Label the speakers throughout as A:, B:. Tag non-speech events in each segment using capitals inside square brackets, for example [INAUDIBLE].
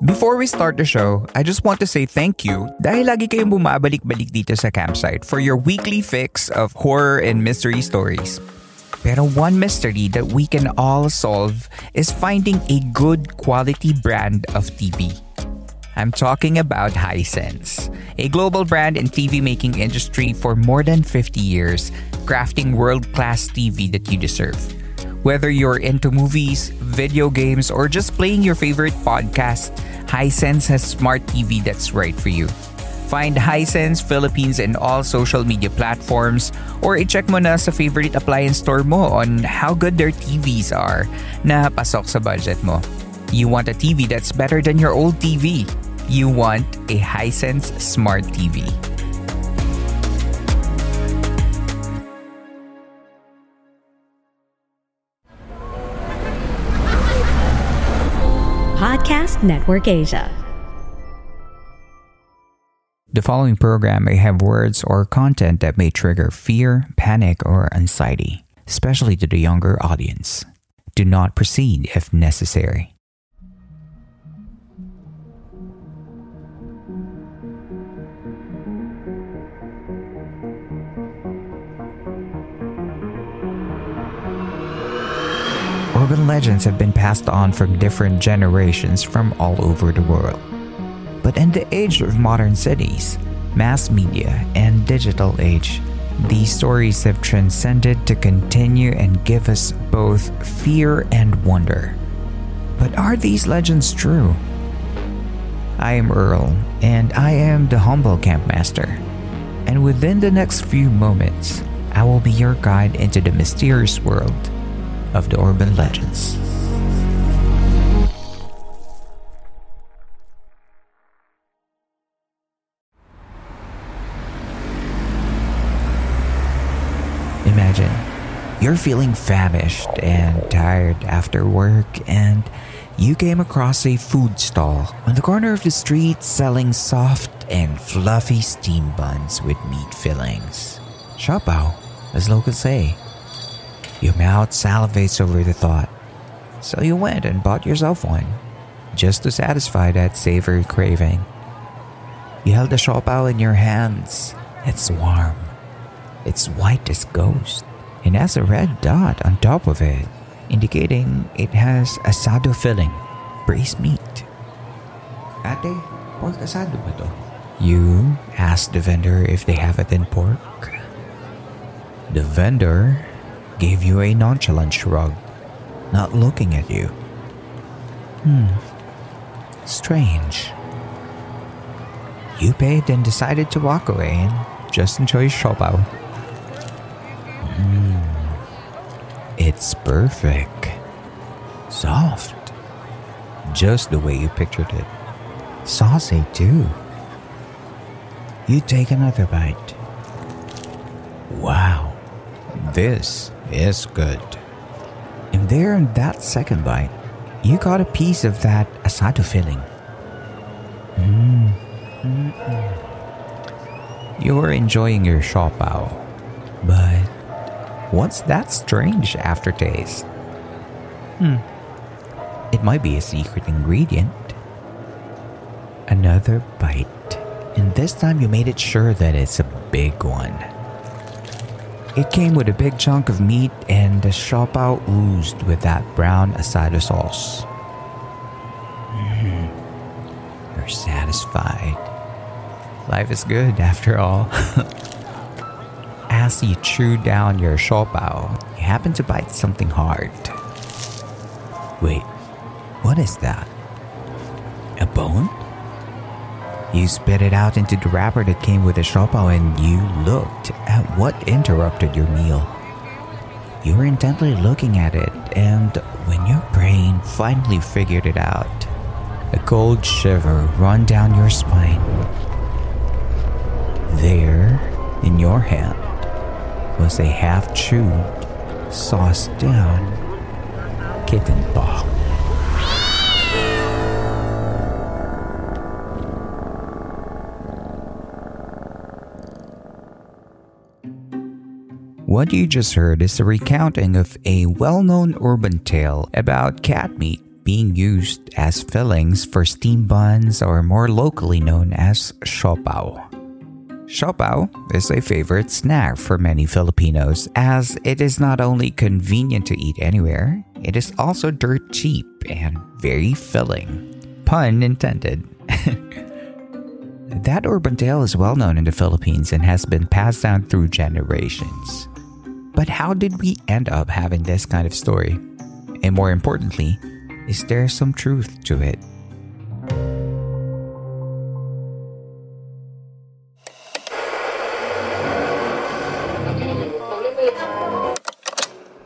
A: Before we start the show, I just want to say thank you dahil lagi kayong bumabalik-balik dito sa campsite for your weekly fix of horror and mystery stories. Pero one mystery that we can all solve is finding a good quality brand of TV. I'm talking about Hisense, a global brand in TV making industry for more than 50 years, crafting world-class TV that you deserve. Whether you're into movies, video games, or just playing your favorite podcast, Hisense has smart TV that's right for you. Find Hisense Philippines in all social media platforms or i-check mo na sa favorite appliance store mo on how good their TVs are na pasok sa budget mo. You want a TV that's better than your old TV. You want a Hisense Smart TV.
B: Network Asia.
A: The following program may have words or content that may trigger fear, panic, or anxiety, especially to the younger audience. Do not proceed if necessary. Urban legends have been passed on from different generations from all over the world. But in the age of modern cities, mass media, and digital age, these stories have transcended to continue and give us both fear and wonder. But are these legends true? I am Earl, and I am the humble campmaster. And within the next few moments, I will be your guide into the mysterious world of the urban legends. Imagine you're feeling famished and tired after work, and you came across a food stall on the corner of the street selling soft and fluffy steam buns with meat fillings. Siopao, as locals say. Your mouth salivates over the thought. So you went and bought yourself one, just to satisfy that savory craving. You held the siopao in your hands. It's warm. It's white as ghost, and has a red dot on top of it, indicating it has asado filling, braised meat. Ate, pork asado ba to? You asked the vendor if they have it in pork. The vendor gave you a nonchalant shrug, not looking at you. Hmm. Strange. You paid and decided to walk away and just enjoy siopao. Hmm. It's perfect. Soft. Just the way you pictured it. Saucy, too. You take another bite. Wow. This is good. And there in that second bite, you got a piece of that asado filling. Mm. You're enjoying your siopao, but what's that strange aftertaste? Hmm. It might be a secret ingredient. Another bite, and this time you made it sure that it's a big one. It came with a big chunk of meat and the siopao oozed with that brown asado sauce. Mm. You're satisfied. Life is good after all. [LAUGHS] As you chew down your siopao, you happen to bite something hard. Wait, what is that? A bone? You spit it out into the wrapper that came with the siopao and you looked at what interrupted your meal. You were intently looking at it, and when your brain finally figured it out, a cold shiver ran down your spine. There, in your hand, was a half chewed, sauced down kitten paw. What you just heard is a recounting of a well known urban tale about cat meat being used as fillings for steam buns or more locally known as siopao. Siopao is a favorite snack for many Filipinos as it is not only convenient to eat anywhere, it is also dirt cheap and very filling. Pun intended. [LAUGHS] that urban tale is well known in the Philippines and has been passed down through generations. But how did we end up having this kind of story? And more importantly, is there some truth to it?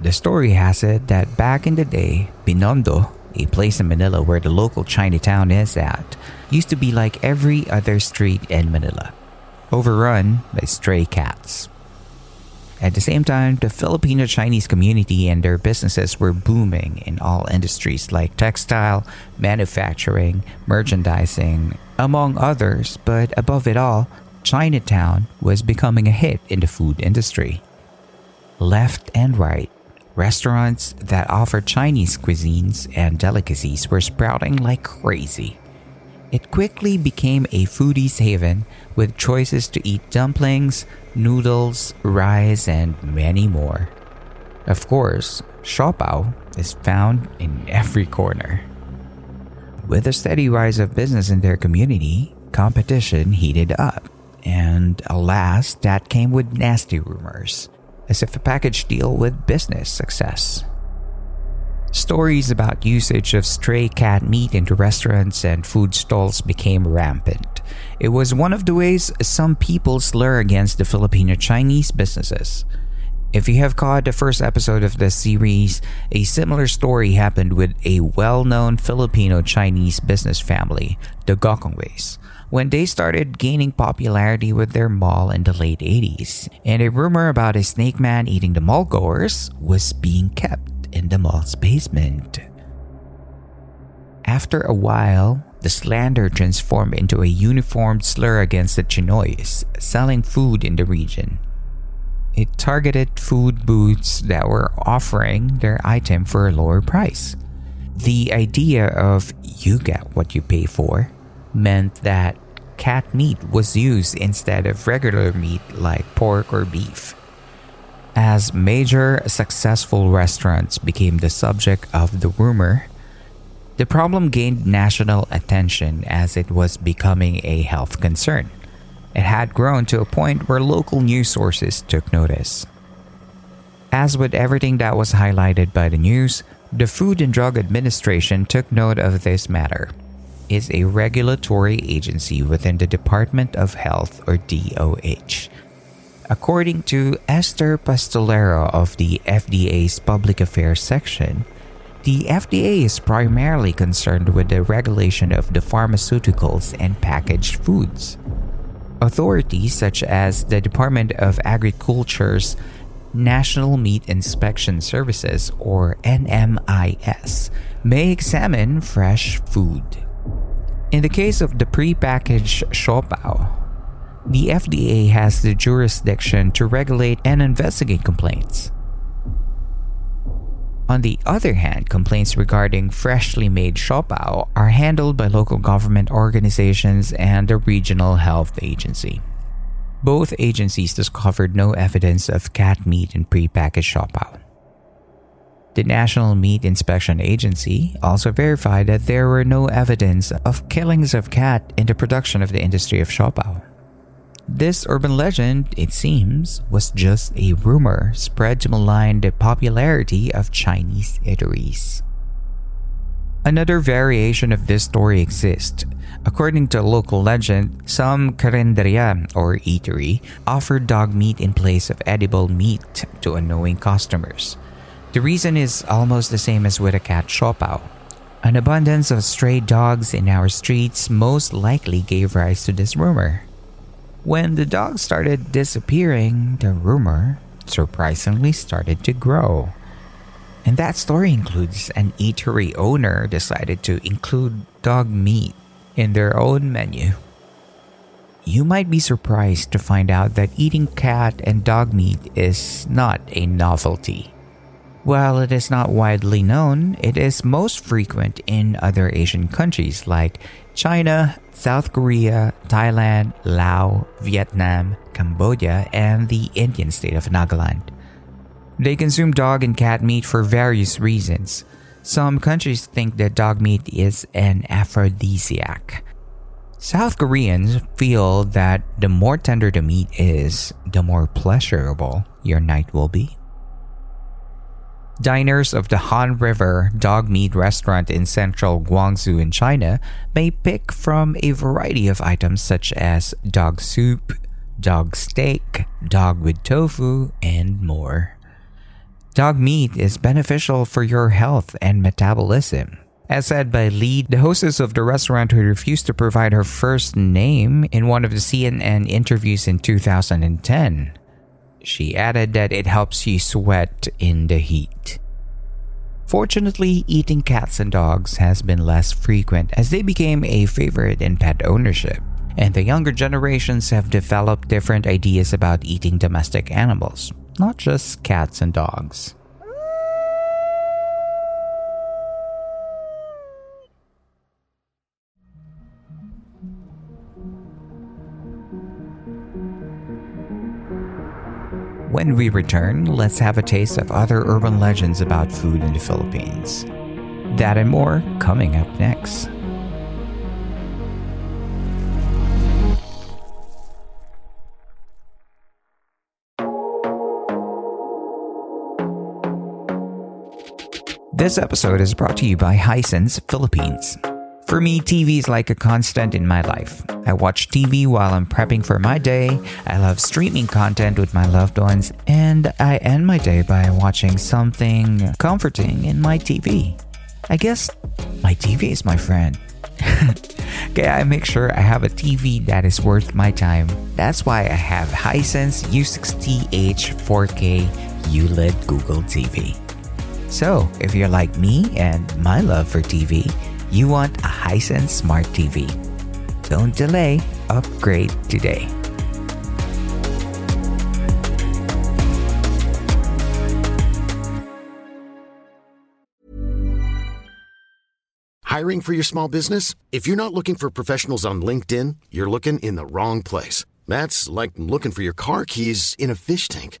A: The story has it that back in the day, Binondo, a place in Manila where the local Chinatown is at, used to be like every other street in Manila, overrun by stray cats. At the same time, the Filipino Chinese community and their businesses were booming in all industries like textile, manufacturing, merchandising, among others, but above it all, Chinatown was becoming a hit in the food industry. Left and right, restaurants that offered Chinese cuisines and delicacies were sprouting like crazy. It quickly became a foodie's haven with choices to eat dumplings, noodles, rice, and many more. Of course, siopao is found in every corner. With the steady rise of business in their community, competition heated up. And alas, that came with nasty rumors, as if a package deal with business success. Stories about usage of stray cat meat into restaurants and food stalls became rampant. It was one of the ways some people slur against the Filipino Chinese businesses. If you have caught the first episode of this series, a similar story happened with a well known Filipino Chinese business family, the Gokongweis, when they started gaining popularity with their mall in the late 80s. And a rumor about a snake man eating the mall goers was being kept in the mall's basement. After a while, the slander transformed into a uniformed slur against the Chinoys selling food in the region. It targeted food booths that were offering their item for a lower price. The idea of you get what you pay for meant that cat meat was used instead of regular meat like pork or beef. As major successful restaurants became the subject of the rumor, the problem gained national attention as it was becoming a health concern. It had grown to a point where local news sources took notice. As with everything that was highlighted by the news, the Food and Drug Administration took note of this matter. Is a regulatory agency within the Department of Health or DOH According to Esther Pastolero of the FDA's Public Affairs section, the FDA is primarily concerned with the regulation of the pharmaceuticals and packaged foods. Authorities such as the Department of Agriculture's National Meat Inspection Services, or NMIS, may examine fresh food. In the case of the prepackaged siopao, the FDA has the jurisdiction to regulate and investigate complaints. On the other hand, complaints regarding freshly made siopao are handled by local government organizations and the regional health agency. Both agencies discovered no evidence of cat meat in prepackaged siopao. The National Meat Inspection Agency also verified that there were no evidence of killings of cat in the production of the industry of siopao. This urban legend, it seems, was just a rumor spread to malign the popularity of Chinese eateries. Another variation of this story exists. According to local legend, some karinderya or eatery offered dog meat in place of edible meat to unknowing customers. The reason is almost the same as with a cat siopao. An abundance of stray dogs in our streets most likely gave rise to this rumor. When the dogs started disappearing, the rumor surprisingly started to grow. And that story includes an eatery owner decided to include dog meat in their own menu. You might be surprised to find out that eating cat and dog meat is not a novelty. While it is not widely known, it is most frequent in other Asian countries like China, South Korea, Thailand, Laos, Vietnam, Cambodia, and the Indian state of Nagaland. They consume dog and cat meat for various reasons. Some countries think that dog meat is an aphrodisiac. South Koreans feel that the more tender the meat is, the more pleasurable your night will be. Diners of the Han River dog meat restaurant in central Guangzhou in China may pick from a variety of items such as dog soup, dog steak, dog with tofu, and more. Dog meat is beneficial for your health and metabolism. As said by Lee, the hostess of the restaurant who refused to provide her first name in one of the CNN interviews in 2010. She added that it helps you sweat in the heat. Fortunately, eating cats and dogs has been less frequent as they became a favorite in pet ownership, and the younger generations have developed different ideas about eating domestic animals, not just cats and dogs. When we return, let's have a taste of other urban legends about food in the Philippines. That and more coming up next. This episode is brought to you by Hisense Philippines. For me, TV is like a constant in my life. I watch TV while I'm prepping for my day, I love streaming content with my loved ones, and I end my day by watching something comforting in my TV. I guess my TV is my friend. [LAUGHS] okay, I make sure I have a TV that is worth my time. That's why I have Hisense U60H 4K ULED Google TV. So, if you're like me and my love for TV, you want a Hisense Smart TV. Don't delay, upgrade today.
C: Hiring for your small business? If you're not looking for professionals on LinkedIn, you're looking in the wrong place. That's like looking for your car keys in a fish tank.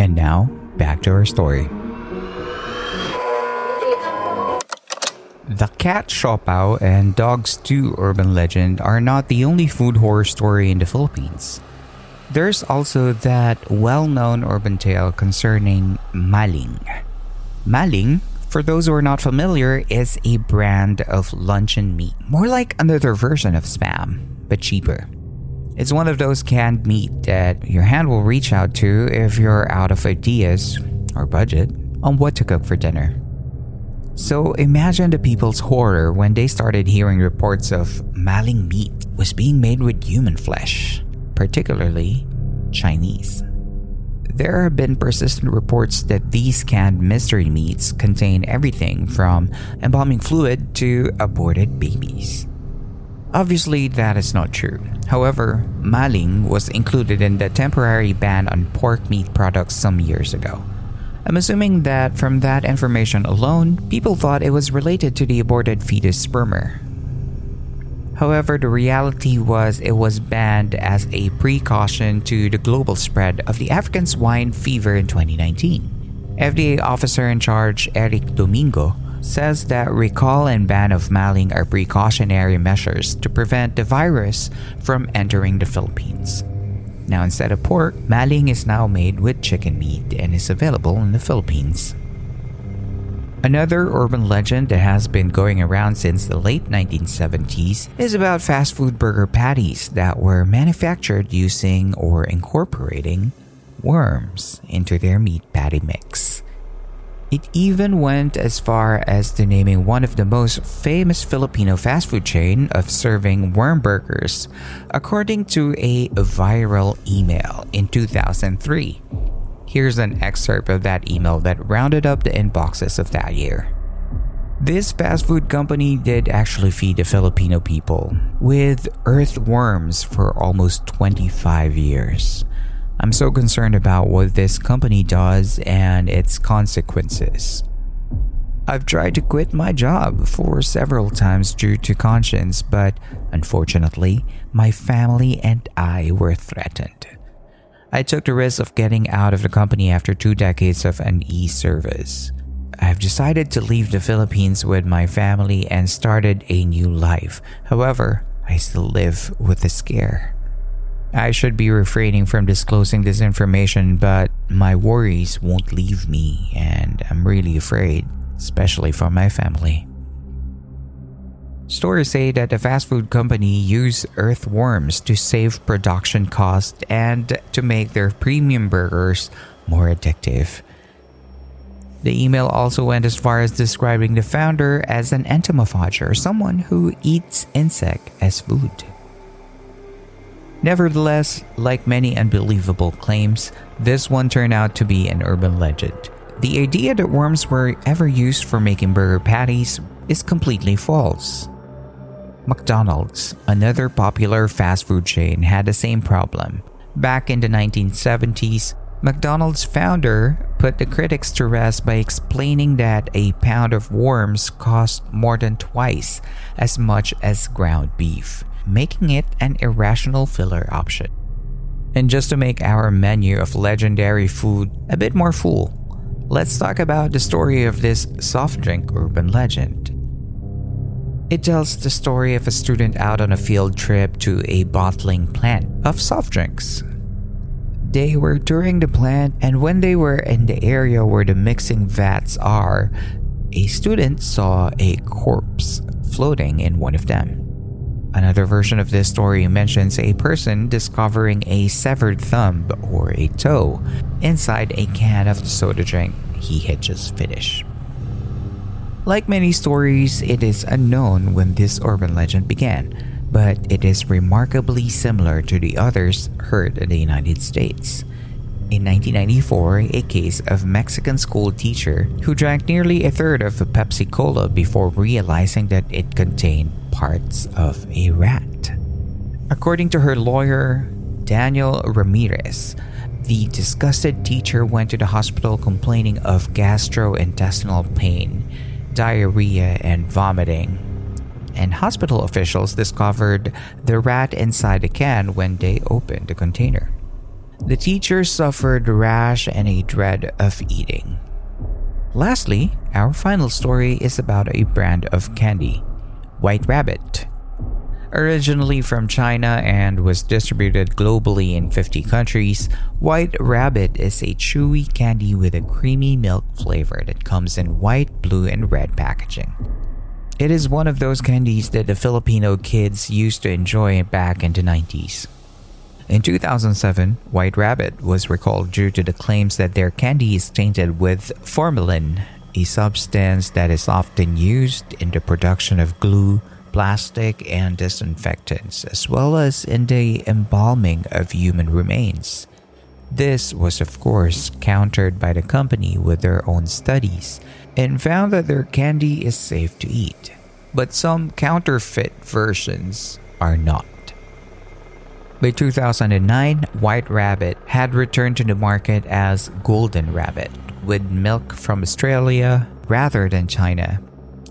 A: And now, back to our story. The cat siopao and dogs stew urban legend are not the only food horror story in the Philippines. There's also that well known urban tale concerning maling. Maling, for those who are not familiar, is a brand of luncheon meat, more like another version of spam, but cheaper. It's one of those canned meat that your hand will reach out to if you're out of ideas or budget on what to cook for dinner. So imagine the people's horror when they started hearing reports of maling meat was being made with human flesh, particularly Chinese. there have been persistent reports that these canned mystery meats contain everything from embalming fluid to aborted babies. Obviously, that is not true. However, maling was included in the temporary ban on pork meat products some years ago. I'm assuming that from that information alone, people thought it was related to the aborted fetus spermer. However, the reality was it was banned as a precaution to the global spread of the African swine fever in 2019. FDA officer in charge Eric Domingo says that recall and ban of maling are precautionary measures to prevent the virus from entering the Philippines. Now, instead of pork, maling is now made with chicken meat and is available in the Philippines. Another urban legend that has been going around since the late 1970s is about fast food burger patties that were manufactured using or incorporating worms into their meat patty mix. It even went as far as to naming one of the most famous Filipino fast food chain of serving worm burgers, according to a viral email in 2003. Here's an excerpt of that email that rounded up the inboxes of that year. This fast food company did actually feed the Filipino people with earthworms for almost 25 years. I'm so concerned about what this company does and its consequences. I've tried to quit my job for several times due to conscience, but unfortunately, my family and I were threatened. I took the risk of getting out of the company after two decades of an e service. I've decided to leave the Philippines with my family and started a new life. However, I still live with the scare. I should be refraining from disclosing this information, but my worries won't leave me, and I'm really afraid, especially for my family. Stories say that the fast food company used earthworms to save production costs and to make their premium burgers more addictive. The email also went as far as describing the founder as an entomophager, someone who eats insect as food. Nevertheless, like many unbelievable claims, this one turned out to be an urban legend. The idea that worms were ever used for making burger patties is completely false. McDonald's, another popular fast food chain, had the same problem. Back in the 1970s, McDonald's founder put the critics to rest by explaining that a pound of worms cost more than twice as much as ground beef making it an irrational filler option. And just to make our menu of legendary food a bit more full, let's talk about the story of this soft drink urban legend. It tells the story of a student out on a field trip to a bottling plant of soft drinks. They were touring the plant, and when they were in the area where the mixing vats are, a student saw a corpse floating in one of them. Another version of this story mentions a person discovering a severed thumb or a toe inside a can of the soda drink he had just finished. Like many stories, it is unknown when this urban legend began, but it is remarkably similar to the others heard in the United States. In 1994, a case of Mexican school teacher who drank nearly a third of a Pepsi Cola before realizing that it contained parts of a rat. According to her lawyer, Daniel Ramirez, the disgusted teacher went to the hospital complaining of gastrointestinal pain, diarrhea, and vomiting. And hospital officials discovered the rat inside the can when they opened the container. The teacher suffered rash and a dread of eating. Lastly, our final story is about a brand of candy White Rabbit. Originally from China and was distributed globally in 50 countries, White Rabbit is a chewy candy with a creamy milk flavor that comes in white, blue, and red packaging. It is one of those candies that the Filipino kids used to enjoy back in the 90s. In 2007, White Rabbit was recalled due to the claims that their candy is tainted with formalin, a substance that is often used in the production of glue, plastic, and disinfectants, as well as in the embalming of human remains. This was, of course, countered by the company with their own studies and found that their candy is safe to eat, but some counterfeit versions are not. By 2009, White Rabbit had returned to the market as Golden Rabbit, with milk from Australia rather than China.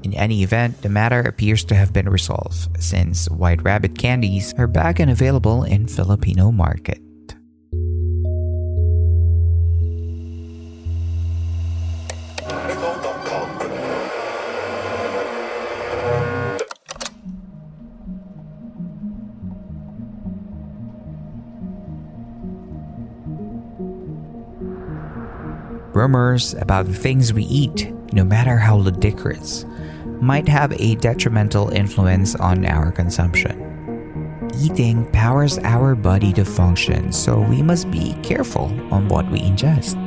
A: In any event, the matter appears to have been resolved since White Rabbit candies are back and available in Filipino market. Rumors about the things we eat, no matter how ludicrous, might have a detrimental influence on our consumption. Eating powers our body to function, so we must be careful on what we ingest.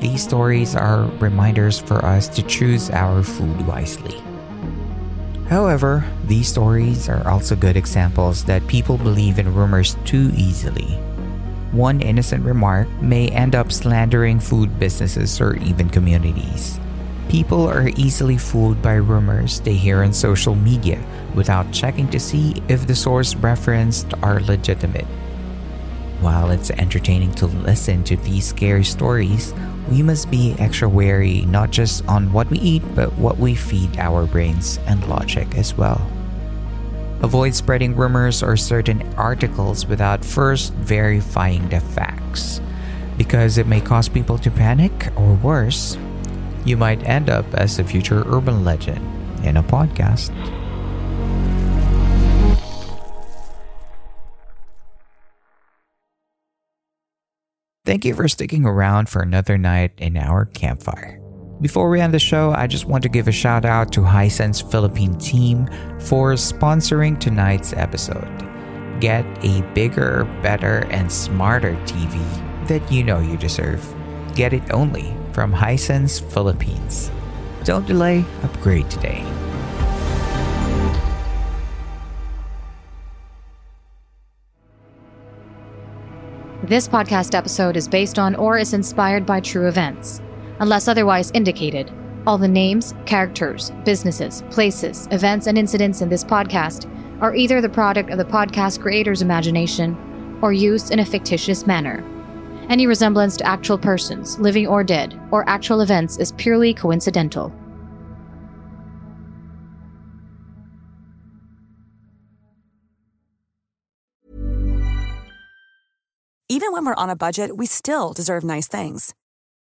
A: These stories are reminders for us to choose our food wisely. However, these stories are also good examples that people believe in rumors too easily one innocent remark may end up slandering food businesses or even communities. People are easily fooled by rumors they hear on social media without checking to see if the source referenced are legitimate. While it's entertaining to listen to these scary stories, we must be extra wary not just on what we eat, but what we feed our brains and logic as well. Avoid spreading rumors or certain articles without first verifying the facts, because it may cause people to panic, or worse, you might end up as a future urban legend in a podcast. Thank you for sticking around for another night in our campfire. Before we end the show, I just want to give a shout out to Hisense Philippine team for sponsoring tonight's episode. Get a bigger, better, and smarter TV that you know you deserve. Get it only from Hisense Philippines. Don't delay, upgrade today.
D: This podcast episode is based on or is inspired by true events unless otherwise indicated. All the names, characters, businesses, places, events, and incidents in this podcast are either the product of the podcast creator's imagination or used in a fictitious manner. Any resemblance to actual persons, living or dead, or actual events is purely coincidental.
E: Even when we're on a budget, we still deserve nice things.